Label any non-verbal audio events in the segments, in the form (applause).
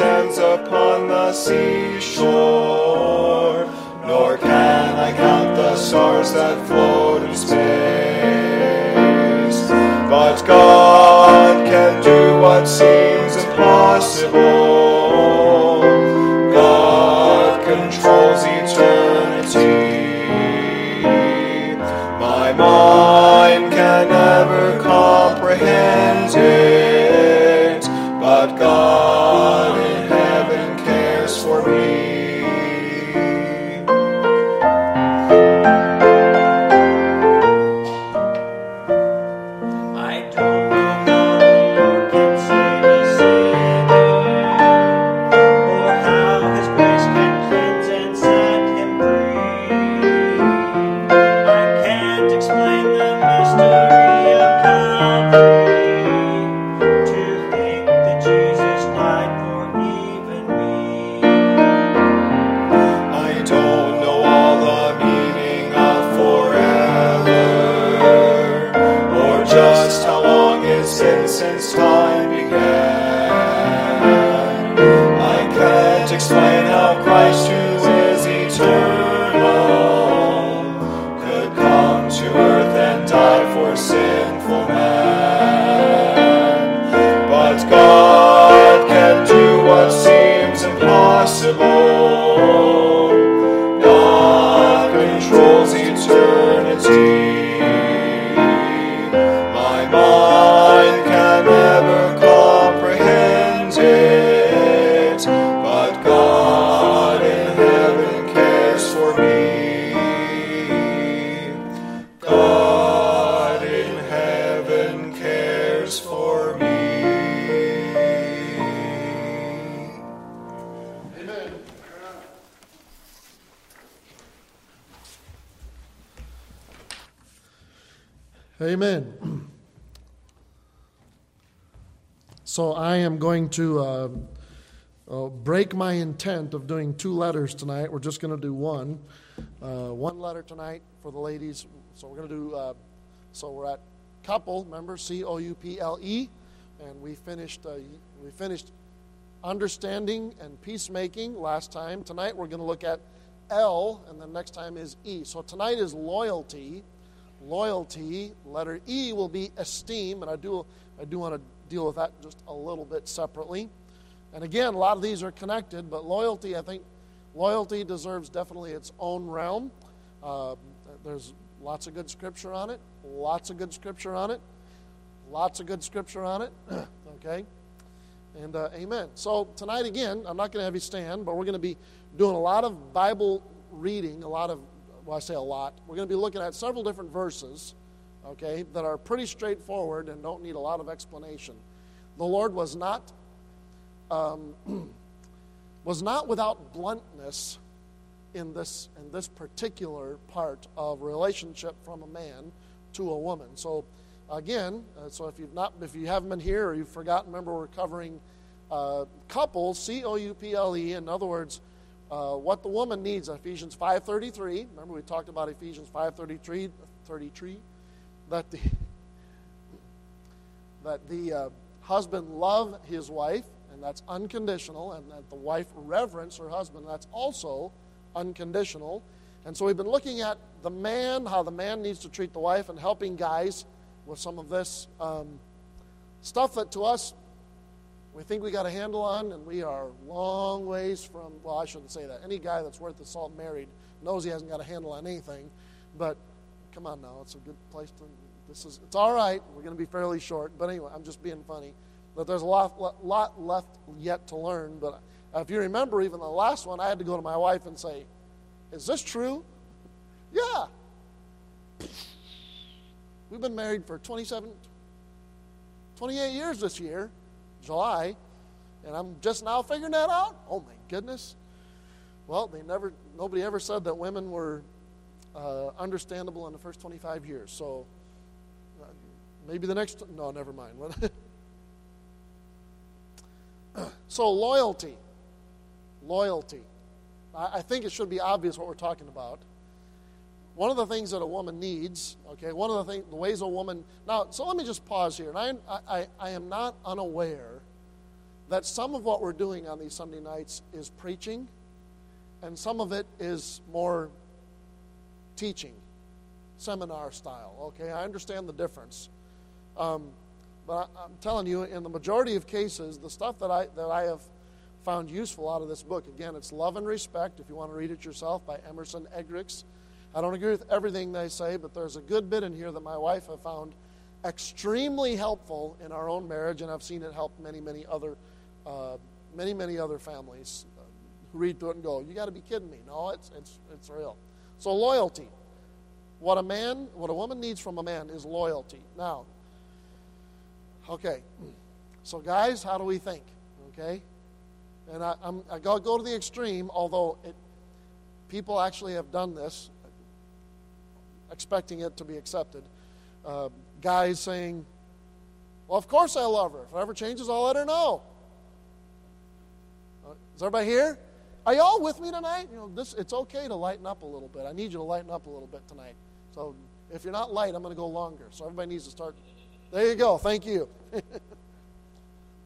sands upon the seashore, nor can I count the stars that float in space. But God can do what seems impossible. Uh, uh, break my intent of doing two letters tonight. We're just going to do one. Uh, one letter tonight for the ladies. So we're going to do, uh, so we're at couple, remember, C O U P L E. And we finished, uh, we finished understanding and peacemaking last time. Tonight we're going to look at L, and the next time is E. So tonight is loyalty. Loyalty. Letter E will be esteem, and I do I do want to deal with that just a little bit separately. And again, a lot of these are connected, but loyalty, I think, loyalty deserves definitely its own realm. Uh, there's lots of good scripture on it. Lots of good scripture on it. Lots of good scripture on it. (clears throat) okay. And uh, amen. So tonight again, I'm not going to have you stand, but we're going to be doing a lot of Bible reading, a lot of, well, I say a lot. We're going to be looking at several different verses, okay, that are pretty straightforward and don't need a lot of explanation. The Lord was not um, (clears throat) was not without bluntness in this in this particular part of relationship from a man to a woman. So again, uh, so if you've not if you haven't been here or you've forgotten, remember we're covering uh, couples, C O U P L E. In other words, uh, what the woman needs. Ephesians five thirty three. Remember we talked about Ephesians five thirty three. Thirty three. That the (laughs) that the uh, husband love his wife, and that's unconditional, and that the wife reverence her husband, that's also unconditional. And so we've been looking at the man, how the man needs to treat the wife, and helping guys with some of this um, stuff that to us we think we got a handle on, and we are long ways from. Well, I shouldn't say that. Any guy that's worth his salt married knows he hasn't got a handle on anything. But come on now, it's a good place to. This is it's all right. We're going to be fairly short, but anyway, I'm just being funny. But there's a lot, lot left yet to learn. But if you remember, even the last one, I had to go to my wife and say, "Is this true?" yeah. We've been married for 27, 28 years this year. July, and I'm just now figuring that out. Oh my goodness! Well, they never, nobody ever said that women were uh, understandable in the first 25 years. So uh, maybe the next. No, never mind. (laughs) (clears throat) so loyalty, loyalty. I, think it should be obvious what we're talking about. One of the things that a woman needs, okay, one of the, thing, the ways a woman. Now, so let me just pause here. And I, I, I am not unaware that some of what we're doing on these Sunday nights is preaching, and some of it is more teaching, seminar style. Okay, I understand the difference. Um, but I, I'm telling you, in the majority of cases, the stuff that I, that I have found useful out of this book, again, it's Love and Respect, if you want to read it yourself, by Emerson Eggerichs. I don't agree with everything they say, but there's a good bit in here that my wife have found extremely helpful in our own marriage, and I've seen it help many, many other, uh, many, many other families uh, who read through it and go, "You got to be kidding me!" No, it's it's it's real. So loyalty. What a man, what a woman needs from a man is loyalty. Now, okay, so guys, how do we think? Okay, and I, I'm, I go, go to the extreme, although it, people actually have done this, expecting it to be accepted. Uh, guys saying, Well, of course I love her. If it ever changes, I'll let her know. Uh, is everybody here? Are y'all with me tonight? You know, this it's okay to lighten up a little bit. I need you to lighten up a little bit tonight. So if you're not light, I'm going to go longer. So everybody needs to start. There you go. Thank you. (laughs)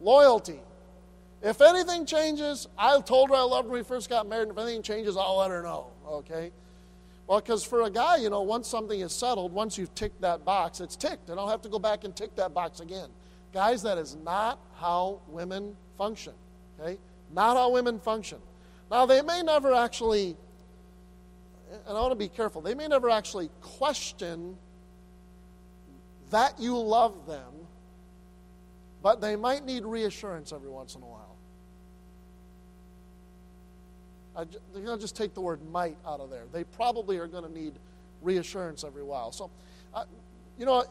Loyalty. If anything changes, I told her I loved her when we first got married. If anything changes, I'll let her know. Okay? Well, because for a guy, you know, once something is settled, once you've ticked that box, it's ticked. And I'll have to go back and tick that box again. Guys, that is not how women function. Okay? Not how women function. Now, they may never actually, and I want to be careful, they may never actually question that you love them, but they might need reassurance every once in a while. I, going to just take the word might out of there. They probably are going to need reassurance every while. So, uh, you know,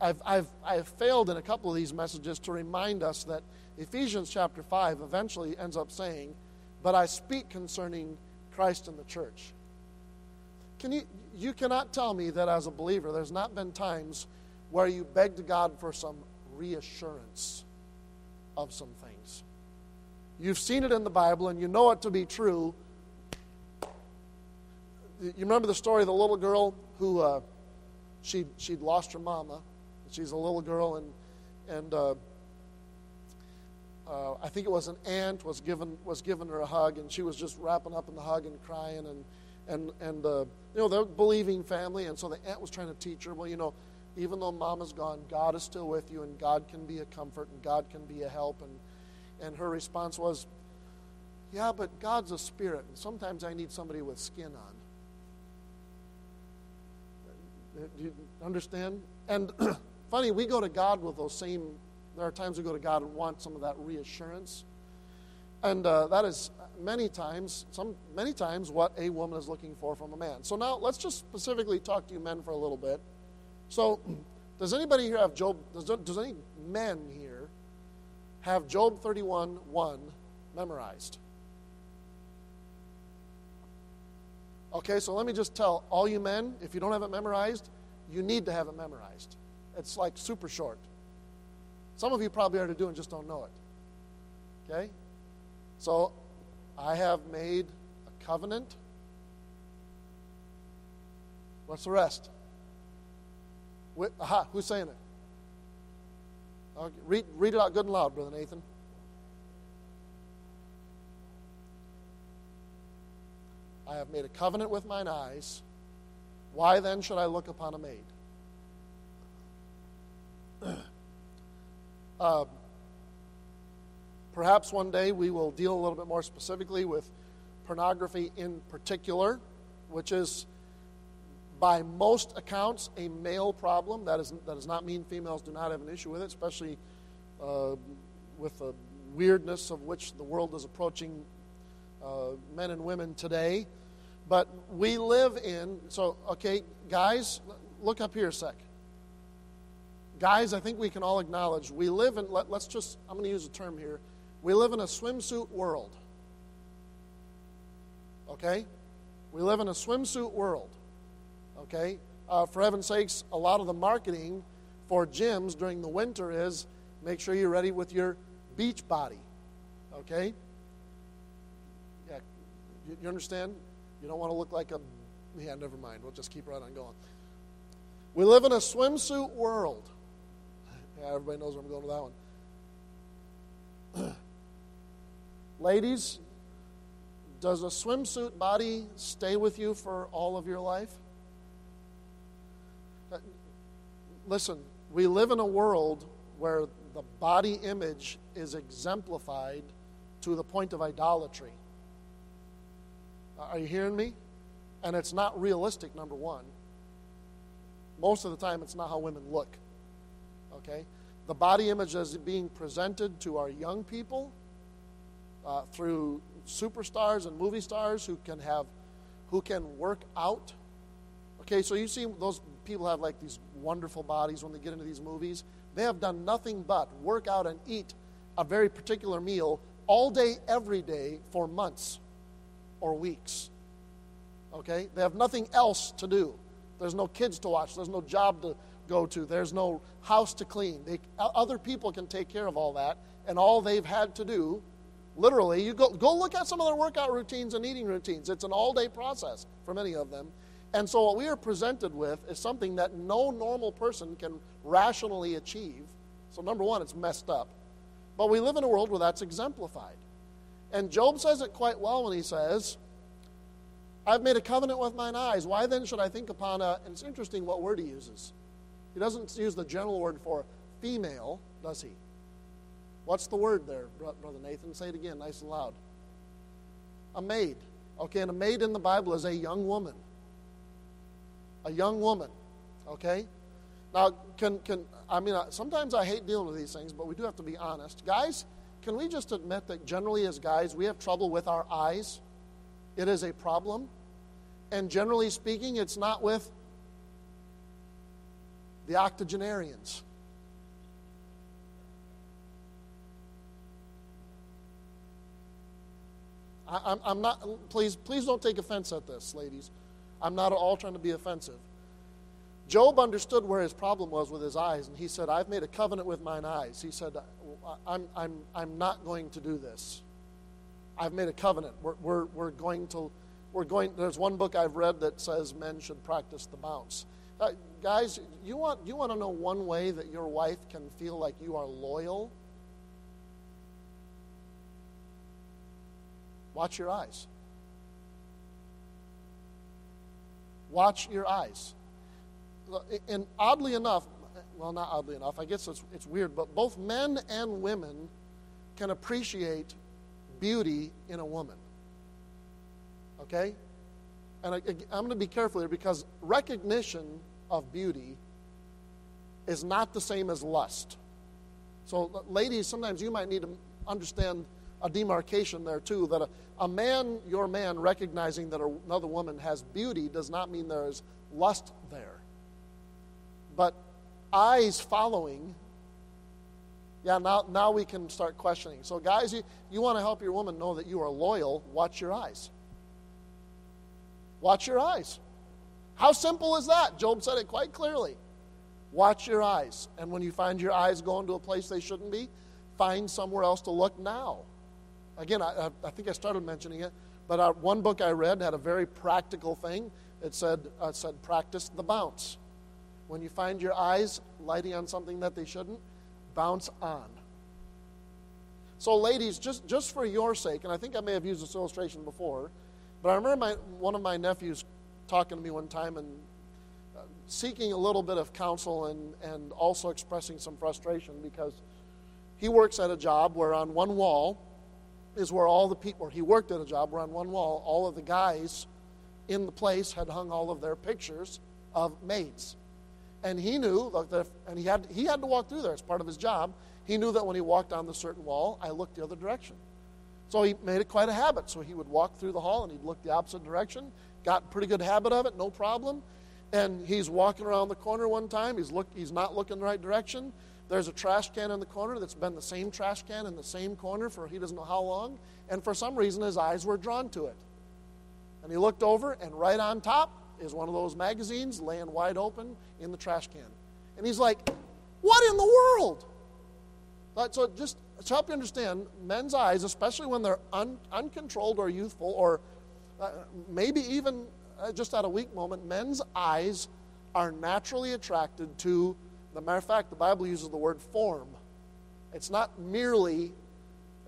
I've, I've, I've failed in a couple of these messages to remind us that Ephesians chapter 5 eventually ends up saying, But I speak concerning Christ and the church. Can you, you cannot tell me that as a believer, there's not been times where you begged God for some reassurance of some things. You've seen it in the Bible and you know it to be true. You remember the story of the little girl who uh, she'd, she'd lost her mama. She's a little girl, and, and uh, uh, I think it was an aunt was given, was giving her a hug, and she was just wrapping up in the hug and crying. And, and, and uh, you know, they're believing family, and so the aunt was trying to teach her, well, you know, even though mama's gone, God is still with you, and God can be a comfort, and God can be a help. And, and her response was, Yeah, but God's a spirit, and sometimes I need somebody with skin on. Do you understand? And (clears throat) funny, we go to God with those same, there are times we go to God and want some of that reassurance. And uh, that is many times, some many times, what a woman is looking for from a man. So now let's just specifically talk to you men for a little bit. So, does anybody here have Job? Does, does any men here have Job 31 1 memorized? Okay, so let me just tell all you men if you don't have it memorized, you need to have it memorized. It's like super short. Some of you probably already do and just don't know it. Okay? So I have made a covenant. What's the rest? With, aha, who's saying it? Okay, read, read it out good and loud, Brother Nathan. I have made a covenant with mine eyes. Why then should I look upon a maid? (clears throat) uh, perhaps one day we will deal a little bit more specifically with pornography in particular, which is, by most accounts, a male problem. That, is, that does not mean females do not have an issue with it, especially uh, with the weirdness of which the world is approaching uh, men and women today. But we live in, so, okay, guys, look up here a sec. Guys, I think we can all acknowledge we live in, let, us just, I'm going to use a term here. We live in a swimsuit world. Okay? We live in a swimsuit world. Okay? Uh, for heaven's sakes, a lot of the marketing for gyms during the winter is make sure you're ready with your beach body. Okay? Yeah, you, you understand? You don't want to look like a. Yeah, never mind. We'll just keep right on going. We live in a swimsuit world. Yeah, everybody knows where I'm going with that one. (clears throat) Ladies, does a swimsuit body stay with you for all of your life? Uh, Listen, we live in a world where the body image is exemplified to the point of idolatry. Are you hearing me? And it's not realistic, number one. Most of the time, it's not how women look. Okay? The body image is being presented to our young people uh, through superstars and movie stars who can have, who can work out. Okay, so you see those people have like these wonderful bodies when they get into these movies. They have done nothing but work out and eat a very particular meal all day, every day for months or weeks. Okay? They have nothing else to do. There's no kids to watch. There's no job to go to. There's no house to clean. They, other people can take care of all that, and all they've had to do, literally, you go, go look at some of their workout routines and eating routines. It's an all day process for many of them. And so, what we are presented with is something that no normal person can rationally achieve. So, number one, it's messed up. But we live in a world where that's exemplified. And Job says it quite well when he says, I've made a covenant with mine eyes. Why then should I think upon a. And it's interesting what word he uses. He doesn't use the general word for female, does he? What's the word there, Brother Nathan? Say it again, nice and loud. A maid. Okay, and a maid in the Bible is a young woman. A young woman. Okay? Now, can, can I mean, sometimes I hate dealing with these things, but we do have to be honest. Guys, can we just admit that generally, as guys, we have trouble with our eyes? It is a problem. And generally speaking, it's not with the octogenarians. I, I'm, I'm not, please, please don't take offense at this, ladies. I'm not at all trying to be offensive. Job understood where his problem was with his eyes, and he said, I've made a covenant with mine eyes. He said, I'm, I'm, I'm not going to do this. I've made a covenant. We're, we're, we're going to, we're going, there's one book I've read that says men should practice the bounce. Uh, guys, you want, you want to know one way that your wife can feel like you are loyal? Watch your eyes. Watch your eyes. And oddly enough, well, not oddly enough, I guess it's, it's weird, but both men and women can appreciate beauty in a woman. Okay? And I, I'm going to be careful here because recognition of beauty is not the same as lust. So, ladies, sometimes you might need to understand a demarcation there too that a, a man, your man, recognizing that another woman has beauty does not mean there is lust there. But eyes following, yeah, now, now we can start questioning. So, guys, you, you want to help your woman know that you are loyal, watch your eyes. Watch your eyes. How simple is that? Job said it quite clearly. Watch your eyes. And when you find your eyes going to a place they shouldn't be, find somewhere else to look now. Again, I, I think I started mentioning it, but uh, one book I read had a very practical thing. It said, uh, said, practice the bounce. When you find your eyes lighting on something that they shouldn't, bounce on. So, ladies, just, just for your sake, and I think I may have used this illustration before, but I remember my, one of my nephews talking to me one time and uh, seeking a little bit of counsel and, and also expressing some frustration because he works at a job where on one wall is where all the people, or he worked at a job where on one wall all of the guys in the place had hung all of their pictures of maids. And he knew that, if, and he had, he had to walk through there as part of his job. He knew that when he walked down the certain wall, I looked the other direction. So he made it quite a habit. So he would walk through the hall and he'd look the opposite direction. Got a pretty good habit of it, no problem. And he's walking around the corner one time. He's, look, he's not looking the right direction. There's a trash can in the corner that's been the same trash can in the same corner for he doesn't know how long. And for some reason, his eyes were drawn to it. And he looked over, and right on top is one of those magazines laying wide open in the trash can. And he's like, What in the world? So, just to help you understand, men's eyes, especially when they're un, uncontrolled or youthful, or uh, maybe even uh, just at a weak moment, men's eyes are naturally attracted to, the matter of fact, the Bible uses the word form. It's not merely,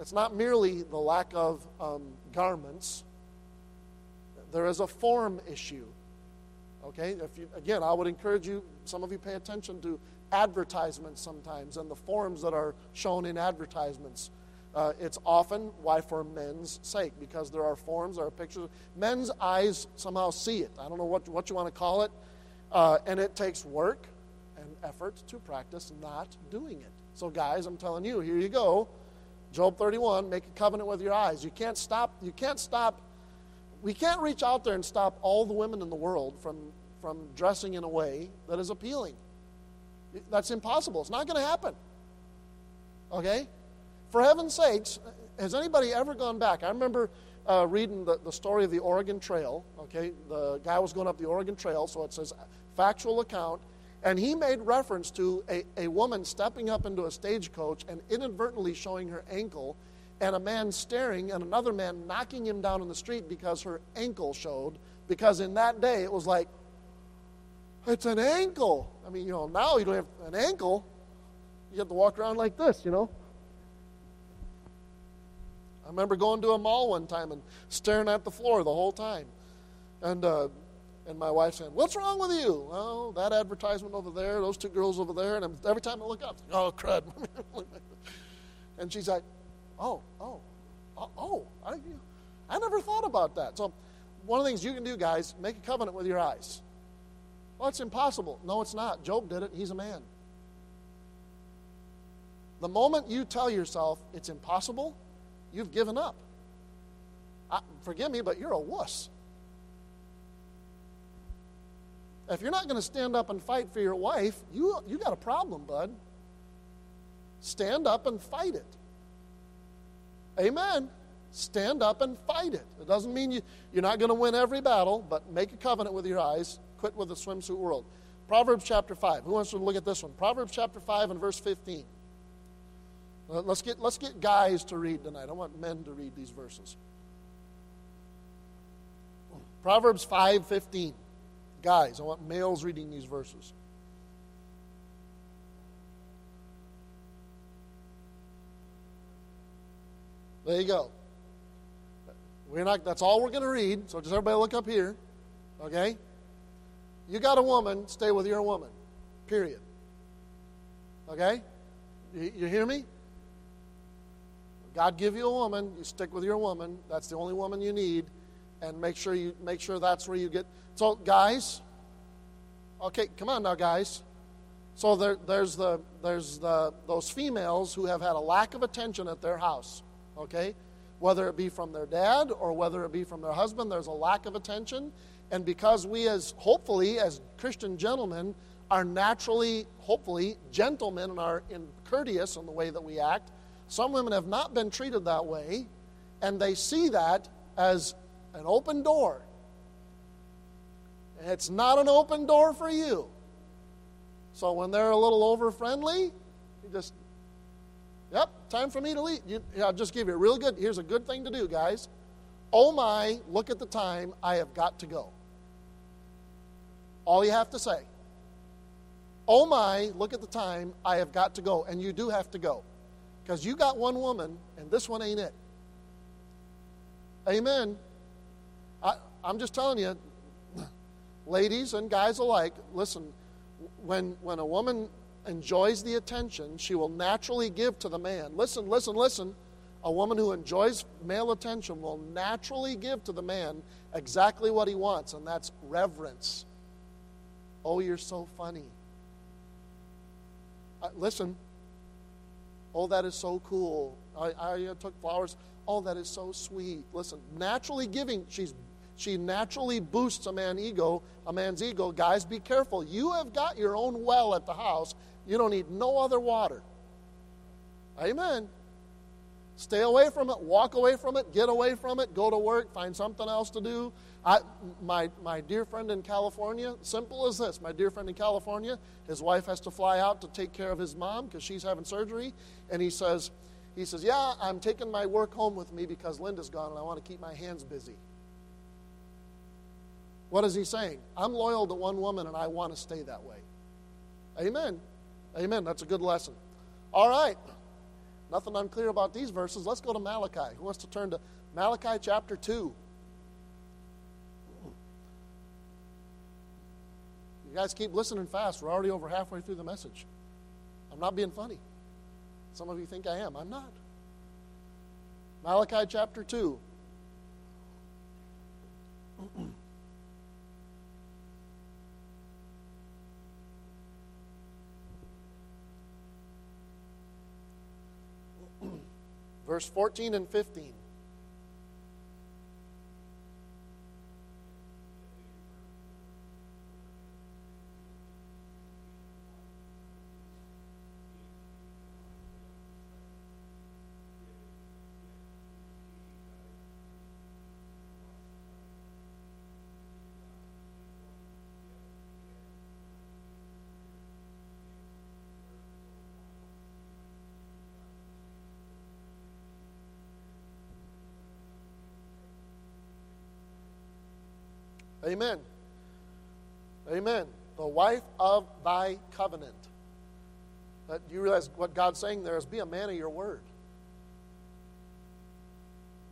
It's not merely the lack of um, garments, there is a form issue. Okay? If you, again, I would encourage you, some of you pay attention to advertisements sometimes and the forms that are shown in advertisements. Uh, it's often why for men's sake because there are forms there are pictures men's eyes somehow see it i don't know what, what you want to call it uh, and it takes work effort to practice not doing it. So guys i'm telling you here you go. Job 31 make a covenant with your eyes. You can't stop you can't stop we can't reach out there and stop all the women in the world from from dressing in a way that is appealing. That's impossible. It's not going to happen. Okay? For heaven's sakes, has anybody ever gone back? I remember uh, reading the, the story of the Oregon Trail. Okay, the guy was going up the Oregon Trail, so it says factual account. And he made reference to a, a woman stepping up into a stagecoach and inadvertently showing her ankle, and a man staring, and another man knocking him down in the street because her ankle showed. Because in that day, it was like, it's an ankle. I mean, you know, now you don't have an ankle. You have to walk around like this, you know. I remember going to a mall one time and staring at the floor the whole time. And, uh, and my wife saying, What's wrong with you? Oh, that advertisement over there, those two girls over there. And every time I look up, oh, crud. (laughs) and she's like, Oh, oh, oh, oh I, I never thought about that. So, one of the things you can do, guys, make a covenant with your eyes. Well, it's impossible. No, it's not. Job did it. He's a man. The moment you tell yourself it's impossible, You've given up. I, forgive me, but you're a wuss. If you're not going to stand up and fight for your wife, you, you got a problem, bud. Stand up and fight it. Amen. Stand up and fight it. It doesn't mean you, you're not going to win every battle, but make a covenant with your eyes. Quit with the swimsuit world. Proverbs chapter 5. Who wants to look at this one? Proverbs chapter 5 and verse 15. Let's get, let's get guys to read tonight. I want men to read these verses. Proverbs 5:15. Guys, I want males reading these verses. There you go. We're not that's all we're going to read, so just everybody look up here. Okay? You got a woman, stay with your woman. Period. Okay? You, you hear me? God give you a woman, you stick with your woman. That's the only woman you need, and make sure you make sure that's where you get. So, guys, okay, come on now, guys. So there, there's the there's the those females who have had a lack of attention at their house. Okay, whether it be from their dad or whether it be from their husband, there's a lack of attention, and because we as hopefully as Christian gentlemen are naturally hopefully gentlemen and are in courteous in the way that we act some women have not been treated that way, and they see that as an open door. And It's not an open door for you. So when they're a little over friendly, you just, yep, time for me to leave. You, I'll just give you a real good, here's a good thing to do, guys. Oh my, look at the time, I have got to go. All you have to say. Oh my, look at the time, I have got to go. And you do have to go. Because you got one woman, and this one ain't it. Amen. I, I'm just telling you, ladies and guys alike, listen, when, when a woman enjoys the attention, she will naturally give to the man. Listen, listen, listen. A woman who enjoys male attention will naturally give to the man exactly what he wants, and that's reverence. Oh, you're so funny. Uh, listen, Oh, that is so cool. I, I took flowers. Oh, that is so sweet. Listen, naturally giving, she's she naturally boosts a man ego, a man's ego. Guys, be careful. You have got your own well at the house. You don't need no other water. Amen. Stay away from it. Walk away from it. Get away from it. Go to work. Find something else to do. I, my, my dear friend in California, simple as this my dear friend in California, his wife has to fly out to take care of his mom because she's having surgery. And he says, he says, Yeah, I'm taking my work home with me because Linda's gone and I want to keep my hands busy. What is he saying? I'm loyal to one woman and I want to stay that way. Amen. Amen. That's a good lesson. All right. Nothing unclear about these verses. Let's go to Malachi. Who wants to turn to Malachi chapter 2? You guys keep listening fast. We're already over halfway through the message. I'm not being funny. Some of you think I am. I'm not. Malachi chapter 2. (clears throat) Verse 14 and 15. Amen. Amen. The wife of thy covenant. But you realize what God's saying there is be a man of your word.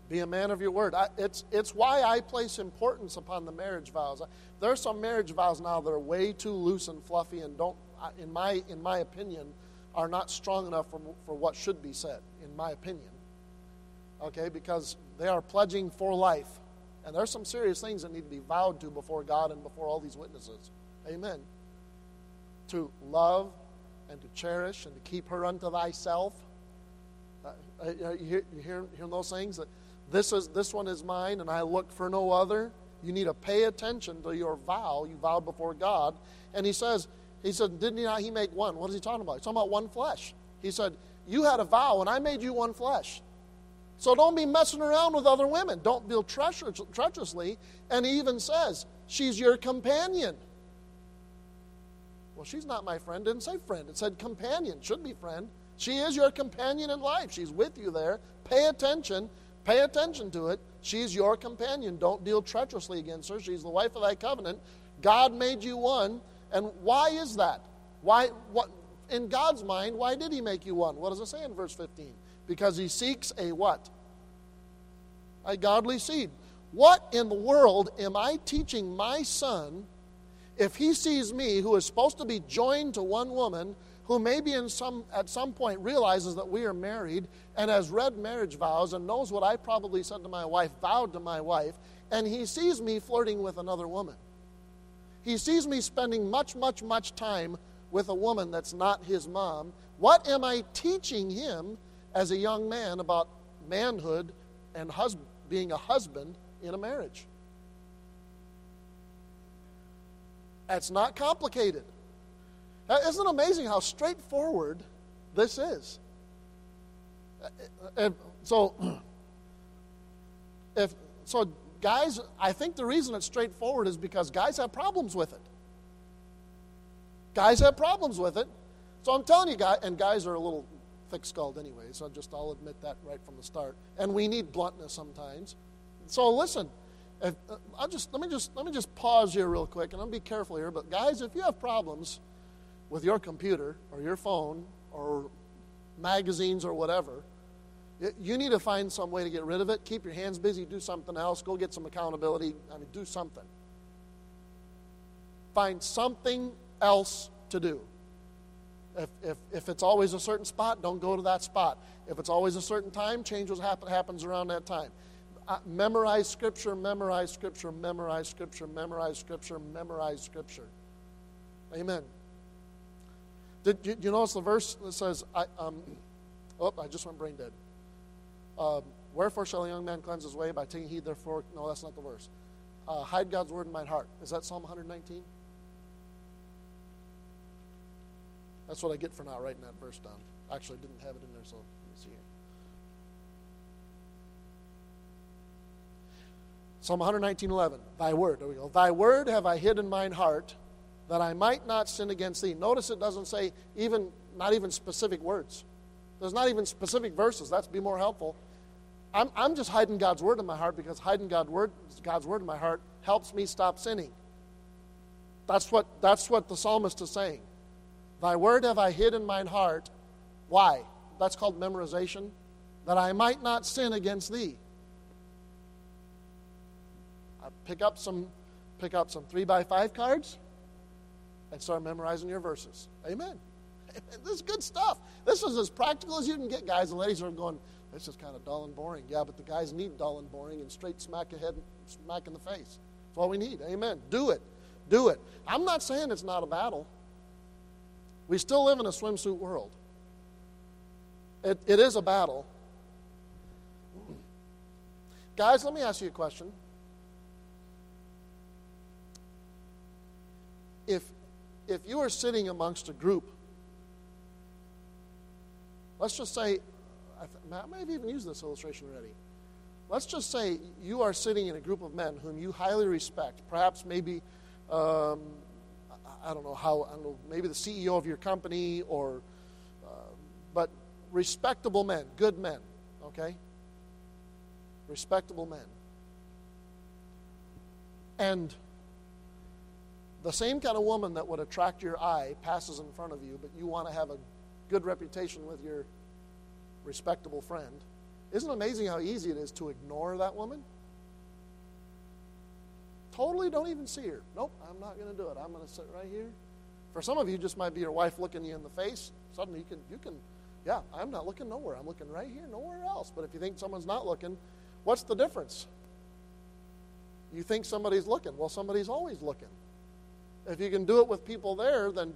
Be a man of your word. I, it's, it's why I place importance upon the marriage vows. There are some marriage vows now that are way too loose and fluffy and don't, in my, in my opinion, are not strong enough for, for what should be said, in my opinion. Okay, because they are pledging for life. And there's some serious things that need to be vowed to before God and before all these witnesses. Amen. To love and to cherish and to keep her unto thyself. Uh, uh you, hear, you hear, hear those things? This, is, this one is mine and I look for no other. You need to pay attention to your vow you vowed before God. And he says, he said, didn't he not he make one? What is he talking about? He's talking about one flesh. He said, you had a vow and I made you one flesh. So don't be messing around with other women. Don't deal treacherously. And he even says, she's your companion. Well, she's not my friend. Didn't say friend. It said companion. Should be friend. She is your companion in life. She's with you there. Pay attention. Pay attention to it. She's your companion. Don't deal treacherously against her. She's the wife of thy covenant. God made you one. And why is that? Why what in God's mind, why did he make you one? What does it say in verse 15? Because he seeks a what? A godly seed. What in the world am I teaching my son if he sees me, who is supposed to be joined to one woman, who maybe in some, at some point realizes that we are married and has read marriage vows and knows what I probably said to my wife, vowed to my wife, and he sees me flirting with another woman? He sees me spending much, much, much time with a woman that's not his mom. What am I teaching him as a young man about manhood and being a husband in a marriage. That's not complicated. Isn't it amazing how straightforward this is? Uh, and so, (clears throat) if so, guys, I think the reason it's straightforward is because guys have problems with it. Guys have problems with it. So I'm telling you, guys, and guys are a little thick skulled anyway, so just I'll admit that right from the start. And we need bluntness sometimes. So listen, if, uh, I'll just let me just let me just pause here real quick, and I'll be careful here. But guys, if you have problems with your computer or your phone or magazines or whatever, you need to find some way to get rid of it. Keep your hands busy. Do something else. Go get some accountability. I mean, do something. Find something else to do. If, if, if it's always a certain spot, don't go to that spot. If it's always a certain time, change what happen, happens around that time. Uh, memorize Scripture, memorize Scripture, memorize Scripture, memorize Scripture, memorize Scripture. Amen. Did you, you notice the verse that says, I, um, oh, I just went brain dead. Um, Wherefore shall a young man cleanse his way by taking heed, therefore. No, that's not the verse. Uh, hide God's word in my heart. Is that Psalm 119? That's what I get for not writing that verse down. Actually, I didn't have it in there, so let me see here. Psalm 119.11, Thy word, there we go. Thy word have I hid in mine heart, that I might not sin against thee. Notice it doesn't say even, not even specific words. There's not even specific verses. That's be more helpful. I'm, I'm just hiding God's word in my heart because hiding God word, God's word in my heart helps me stop sinning. That's what, that's what the psalmist is saying. Thy word have I hid in mine heart. Why? that's called memorization, that I might not sin against thee. I pick up some, pick up some three by five cards, and start memorizing your verses. Amen. This is good stuff. This is as practical as you can get, guys. The ladies are going, this is kind of dull and boring. Yeah, but the guys need dull and boring and straight smack ahead, smack in the face. That's all we need. Amen. Do it. Do it. I'm not saying it's not a battle. We still live in a swimsuit world. It, it is a battle. Guys, let me ask you a question. If, if you are sitting amongst a group, let's just say, I, th- I may have even used this illustration already. Let's just say you are sitting in a group of men whom you highly respect, perhaps maybe um, I don't know how, I don't know, maybe the CEO of your company or, uh, but respectable men, good men, okay? Respectable men. And the same kind of woman that would attract your eye passes in front of you, but you want to have a good reputation with your respectable friend. Isn't it amazing how easy it is to ignore that woman? Totally don't even see her. Nope, I'm not going to do it. I'm going to sit right here. For some of you, just might be your wife looking you in the face. Suddenly you can, you can, yeah, I'm not looking nowhere. I'm looking right here, nowhere else. But if you think someone's not looking, what's the difference? You think somebody's looking. Well, somebody's always looking. If you can do it with people there, then.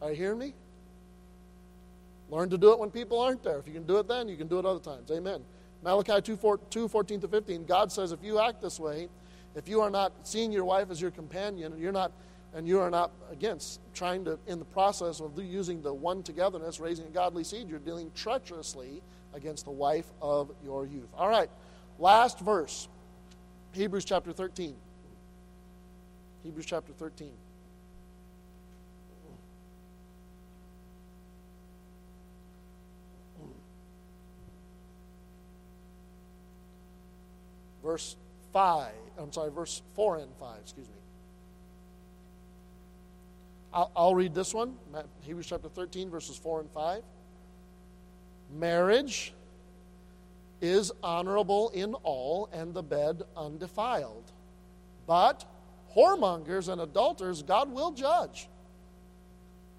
Are you hearing me? Learn to do it when people aren't there. If you can do it then, you can do it other times. Amen. Malachi 2, 4, 2 14 to 15. God says, if you act this way, if you are not seeing your wife as your companion, and you're not, and you are not, again, trying to, in the process of using the one togetherness, raising a godly seed, you're dealing treacherously against the wife of your youth. All right, last verse Hebrews chapter 13. Hebrews chapter 13. Verse 5, I'm sorry, verse 4 and 5, excuse me. I'll, I'll read this one Hebrews chapter 13, verses 4 and 5. Marriage is honorable in all, and the bed undefiled. But whoremongers and adulterers God will judge.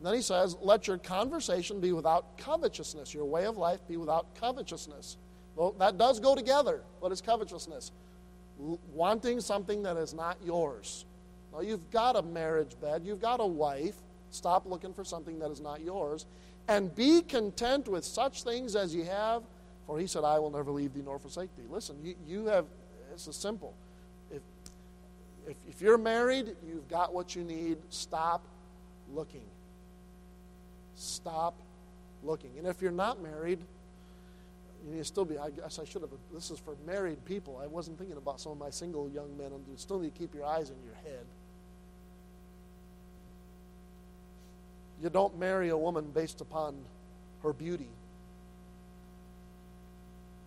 Then he says, Let your conversation be without covetousness, your way of life be without covetousness. Well, that does go together. What is covetousness? Wanting something that is not yours. Now, you've got a marriage bed, you've got a wife. Stop looking for something that is not yours. And be content with such things as you have for he said, I will never leave thee nor forsake thee. Listen, you, you have, it's a simple. If, if, if you're married, you've got what you need. Stop looking. Stop looking. And if you're not married, you still be, I guess I should have, this is for married people. I wasn't thinking about some of my single young men. You still need to keep your eyes in your head. You don't marry a woman based upon her beauty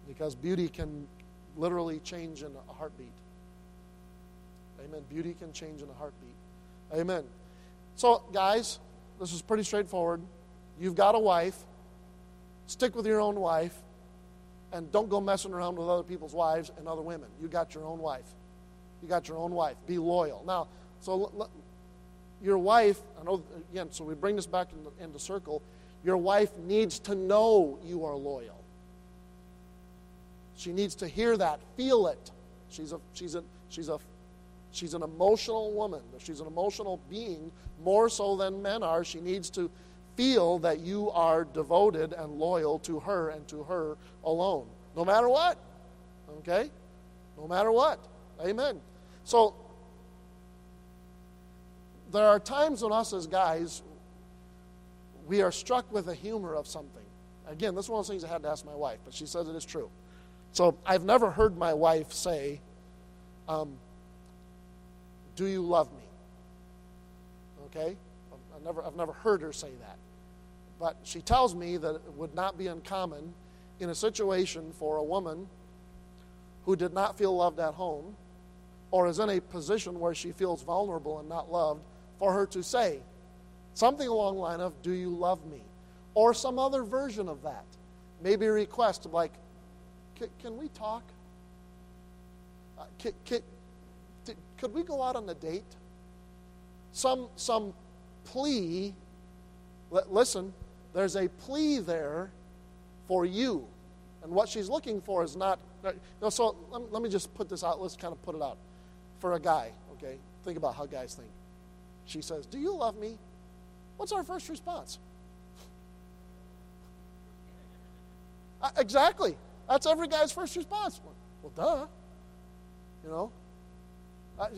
because beauty can literally change in a heartbeat. Amen. Beauty can change in a heartbeat. Amen. So, guys, this is pretty straightforward. You've got a wife. Stick with your own wife. And don't go messing around with other people's wives and other women. You got your own wife. You got your own wife. Be loyal. Now, so your wife, I know, again, so we bring this back into, into circle. Your wife needs to know you are loyal. She needs to hear that, feel it. She's a she's a she's a she's an emotional woman. She's an emotional being more so than men are. She needs to feel that you are devoted and loyal to her and to her alone. No matter what. Okay? No matter what. Amen. So there are times when us as guys we are struck with the humor of something. Again, this is one of those things I had to ask my wife, but she says it is true. So I've never heard my wife say, um, Do you love me? Okay? I've never, I've never heard her say that. But she tells me that it would not be uncommon in a situation for a woman who did not feel loved at home or is in a position where she feels vulnerable and not loved for her to say, Something along the line of, Do you love me? Or some other version of that. Maybe a request like, Can we talk? Uh, could we go out on a date? Some, some plea. Listen, there's a plea there for you. And what she's looking for is not. You know, so let, let me just put this out. Let's kind of put it out. For a guy, okay? Think about how guys think. She says, Do you love me? What's our first response? (laughs) uh, exactly. That's every guy's first response. Well, duh. You know? Uh,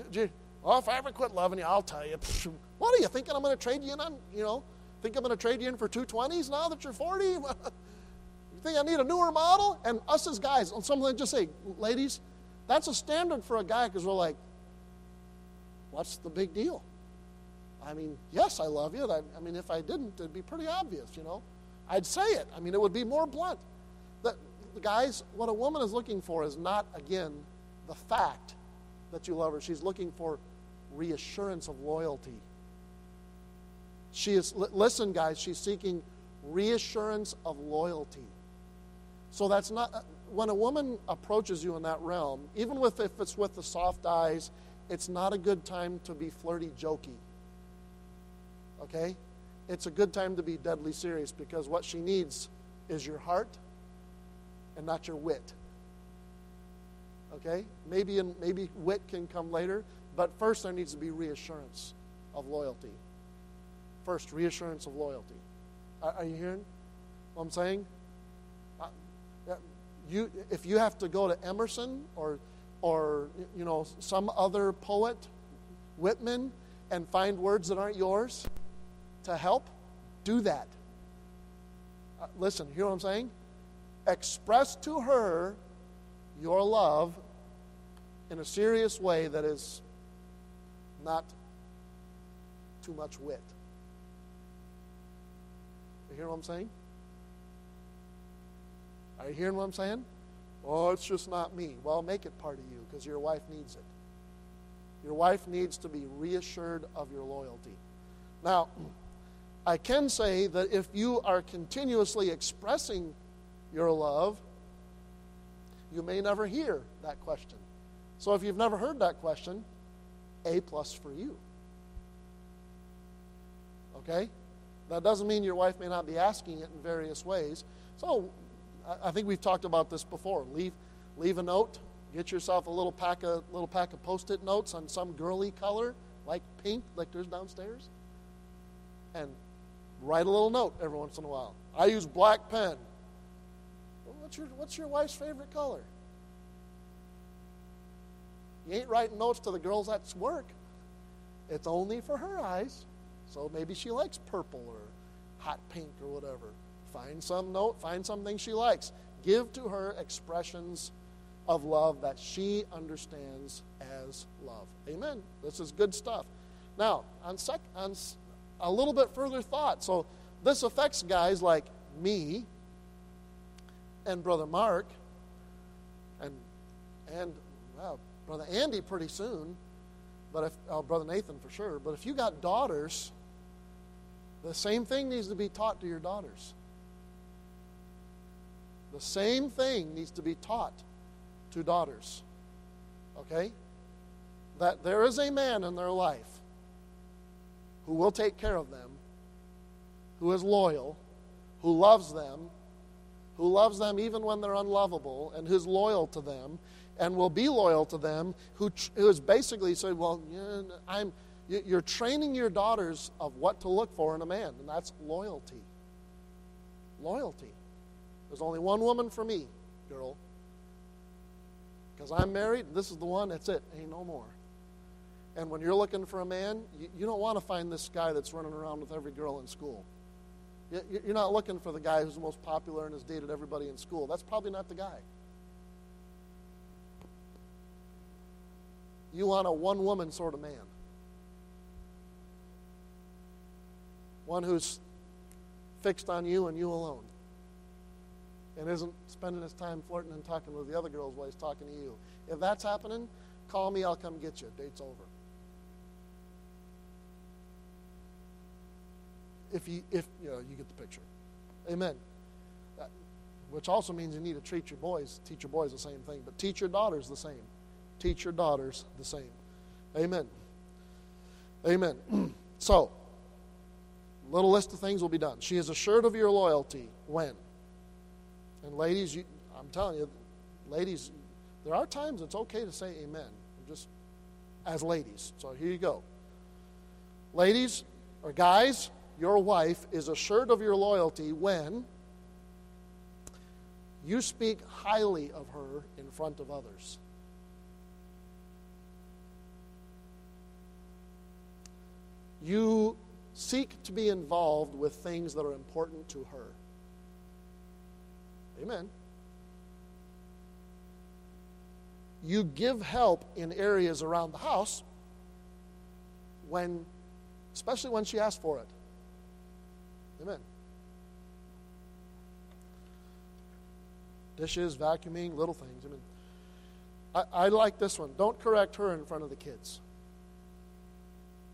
well, if I ever quit loving you, I'll tell you. (laughs) What are you thinking? I'm going to trade you in on, you know, think I'm going to trade you in for 220s now that you're 40? (laughs) you think I need a newer model? And us as guys, on something just say, ladies, that's a standard for a guy because we're like, what's the big deal? I mean, yes, I love you. I, I mean, if I didn't, it'd be pretty obvious, you know. I'd say it. I mean, it would be more blunt. The, the guys, what a woman is looking for is not, again, the fact that you love her. She's looking for reassurance of loyalty. She is, listen, guys, she's seeking reassurance of loyalty. So that's not, uh, when a woman approaches you in that realm, even with, if it's with the soft eyes, it's not a good time to be flirty, jokey. Okay? It's a good time to be deadly serious because what she needs is your heart and not your wit. Okay? Maybe, maybe wit can come later, but first there needs to be reassurance of loyalty. First, reassurance of loyalty. Are, are you hearing what I'm saying? You, if you have to go to Emerson or, or you know some other poet, Whitman, and find words that aren't yours to help, do that. Uh, listen, hear what I'm saying? Express to her your love in a serious way that is not too much wit. You hear what I'm saying? Are you hearing what I'm saying? Oh, it's just not me. Well, make it part of you because your wife needs it. Your wife needs to be reassured of your loyalty. Now, I can say that if you are continuously expressing your love, you may never hear that question. So if you've never heard that question, A plus for you. Okay? That doesn't mean your wife may not be asking it in various ways. So I think we've talked about this before. Leave, leave a note. Get yourself a little pack of little pack of post-it notes on some girly color, like pink, like there's downstairs, and write a little note every once in a while. I use black pen. What's your What's your wife's favorite color? You ain't writing notes to the girls at work. It's only for her eyes. So maybe she likes purple or hot pink or whatever. Find some note, find something she likes. Give to her expressions of love that she understands as love. Amen. This is good stuff. Now, on, sec- on a little bit further thought. So, this affects guys like me and Brother Mark and, and well, Brother Andy pretty soon, but if, oh, Brother Nathan for sure. But if you got daughters, the same thing needs to be taught to your daughters. The same thing needs to be taught to daughters. Okay? That there is a man in their life who will take care of them, who is loyal, who loves them, who loves them even when they're unlovable, and who's loyal to them, and will be loyal to them, who, who is basically saying, Well, I'm, you're training your daughters of what to look for in a man, and that's loyalty. Loyalty. There's only one woman for me, girl. Because I'm married, this is the one, that's it. Ain't no more. And when you're looking for a man, you, you don't want to find this guy that's running around with every girl in school. You're not looking for the guy who's the most popular and has dated everybody in school. That's probably not the guy. You want a one woman sort of man. One who's fixed on you and you alone. And isn't spending his time flirting and talking with the other girls while he's talking to you. If that's happening, call me, I'll come get you. Date's over. if you if you know you get the picture. Amen. That- which also means you need to treat your boys, teach your boys the same thing, but teach your daughters the same. Teach your daughters the same. Amen. Amen. (clears throat) so, little list of things will be done. She is assured of your loyalty when? And ladies, you, I'm telling you, ladies, there are times it's okay to say amen, just as ladies. So here you go. Ladies or guys, your wife is assured of your loyalty when you speak highly of her in front of others. You seek to be involved with things that are important to her. Amen. You give help in areas around the house when, especially when she asks for it. Amen. Dishes, vacuuming, little things. Amen. I, I like this one. Don't correct her in front of the kids.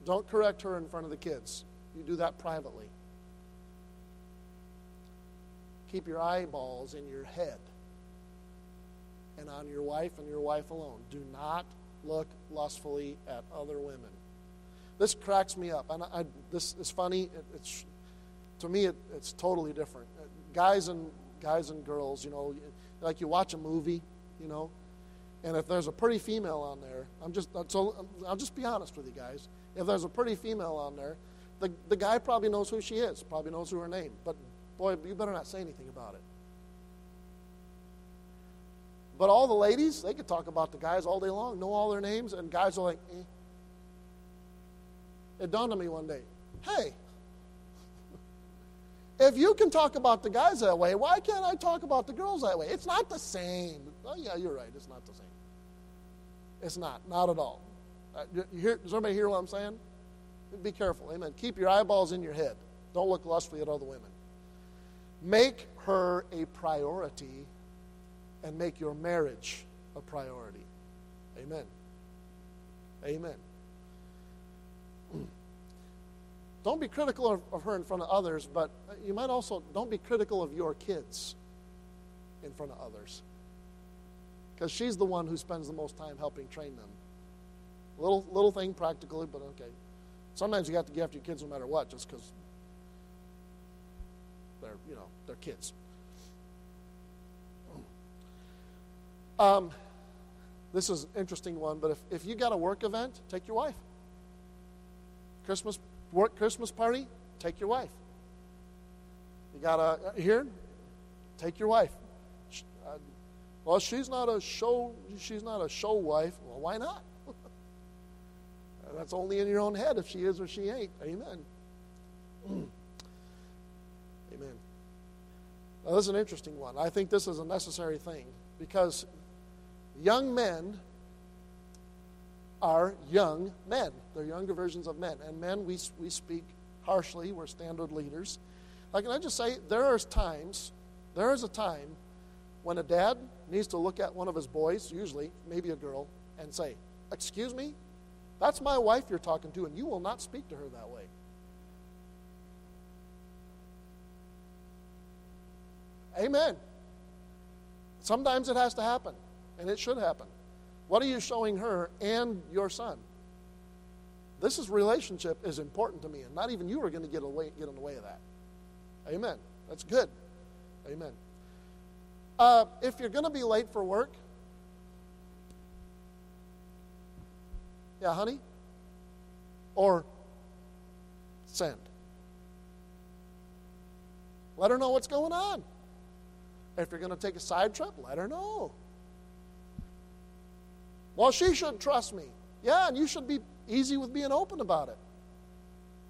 Don't correct her in front of the kids. You do that privately. Keep your eyeballs in your head and on your wife and your wife alone. Do not look lustfully at other women. This cracks me up. And I, this is funny. It, it's to me, it, it's totally different. Uh, guys and guys and girls, you know, like you watch a movie, you know, and if there's a pretty female on there, I'm just so I'll just be honest with you guys. If there's a pretty female on there, the the guy probably knows who she is, probably knows who her name, but boy, you better not say anything about it. But all the ladies, they could talk about the guys all day long, know all their names, and guys are like, eh. It dawned on me one day, hey, (laughs) if you can talk about the guys that way, why can't I talk about the girls that way? It's not the same. Oh, yeah, you're right. It's not the same. It's not. Not at all. Uh, you hear, does everybody hear what I'm saying? Be careful. Amen. Keep your eyeballs in your head. Don't look lustfully at other women. Make her a priority and make your marriage a priority. Amen. Amen. (clears throat) Don't be critical of, of her in front of others, but you might also don't be critical of your kids in front of others. Because she's the one who spends the most time helping train them. Little little thing practically, but okay. Sometimes you have to get after your kids no matter what, just because they're you know they're kids. Um, this is an interesting one, but if, if you got a work event, take your wife. Christmas work Christmas party, take your wife. You got a here, take your wife. Uh, Well, she's not a show. She's not a show wife. Well, why not? That's only in your own head if she is or she ain't. Amen. (clears throat) Amen. Now, this is an interesting one. I think this is a necessary thing because young men are young men. They're younger versions of men. And men, we, we speak harshly. We're standard leaders. Like, can I just say, there is times, there is a time when a dad needs to look at one of his boys, usually, maybe a girl, and say, Excuse me? That's my wife you're talking to, and you will not speak to her that way. Amen. Sometimes it has to happen, and it should happen. What are you showing her and your son? This is relationship is important to me, and not even you are going to get away get in the way of that. Amen. That's good. Amen. Uh, if you're going to be late for work, yeah, honey, or send. Let her know what's going on. If you're going to take a side trip, let her know. Well, she should trust me. Yeah, and you should be easy with being open about it.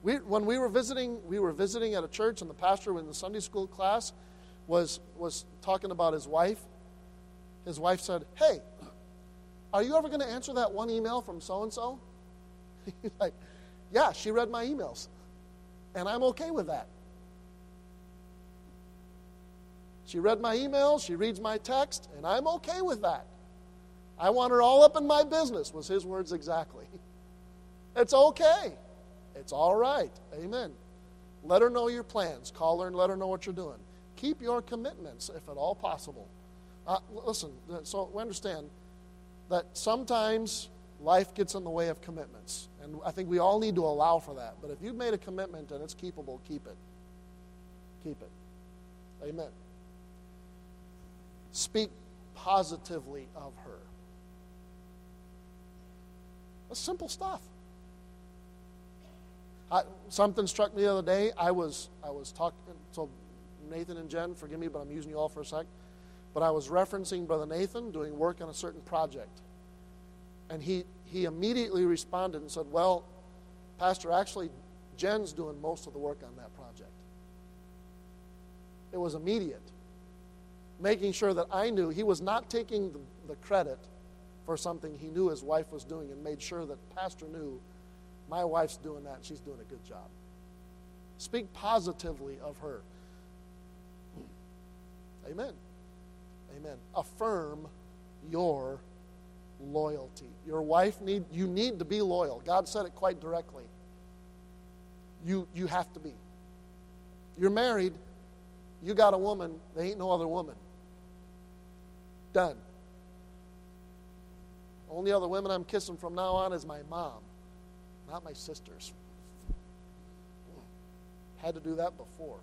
We, when we were visiting, we were visiting at a church, and the pastor in the Sunday school class was was talking about his wife. His wife said, "Hey, are you ever going to answer that one email from so and so?" Like, "Yeah, she read my emails, and I'm okay with that." She read my emails, she reads my text, and I'm okay with that. I want her all up in my business, was his words exactly. (laughs) It's okay. It's all right. Amen. Let her know your plans. Call her and let her know what you're doing. Keep your commitments if at all possible. Uh, listen, so we understand that sometimes life gets in the way of commitments. And I think we all need to allow for that. But if you've made a commitment and it's keepable, keep it. Keep it. Amen. Speak positively of her. That's simple stuff. I, something struck me the other day. I was I was talking. So Nathan and Jen, forgive me, but I'm using you all for a sec. But I was referencing Brother Nathan doing work on a certain project, and he he immediately responded and said, "Well, Pastor, actually, Jen's doing most of the work on that project." It was immediate, making sure that I knew he was not taking the, the credit for something he knew his wife was doing, and made sure that Pastor knew my wife's doing that and she's doing a good job. Speak positively of her. Amen. Amen. Affirm your loyalty. Your wife need you need to be loyal. God said it quite directly. You you have to be. You're married, you got a woman, there ain't no other woman. Done. Only other women I'm kissing from now on is my mom not my sisters. Had to do that before.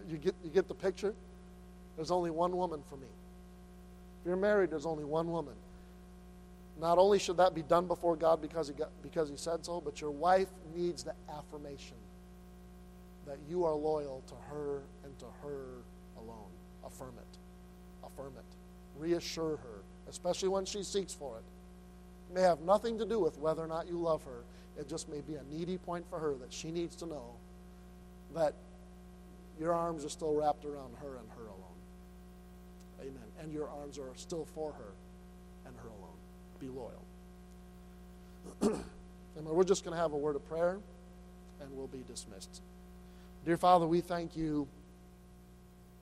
(laughs) you, get, you get the picture? There's only one woman for me. If you're married, there's only one woman. Not only should that be done before God because he, got, because he said so, but your wife needs the affirmation that you are loyal to her and to her alone. Affirm it. Affirm it. Reassure her, especially when she seeks for it It may have nothing to do with whether or not you love her. It just may be a needy point for her that she needs to know that your arms are still wrapped around her and her alone. Amen. And your arms are still for her and her alone. Be loyal. (clears throat) Amen. We're just going to have a word of prayer and we'll be dismissed. Dear Father, we thank you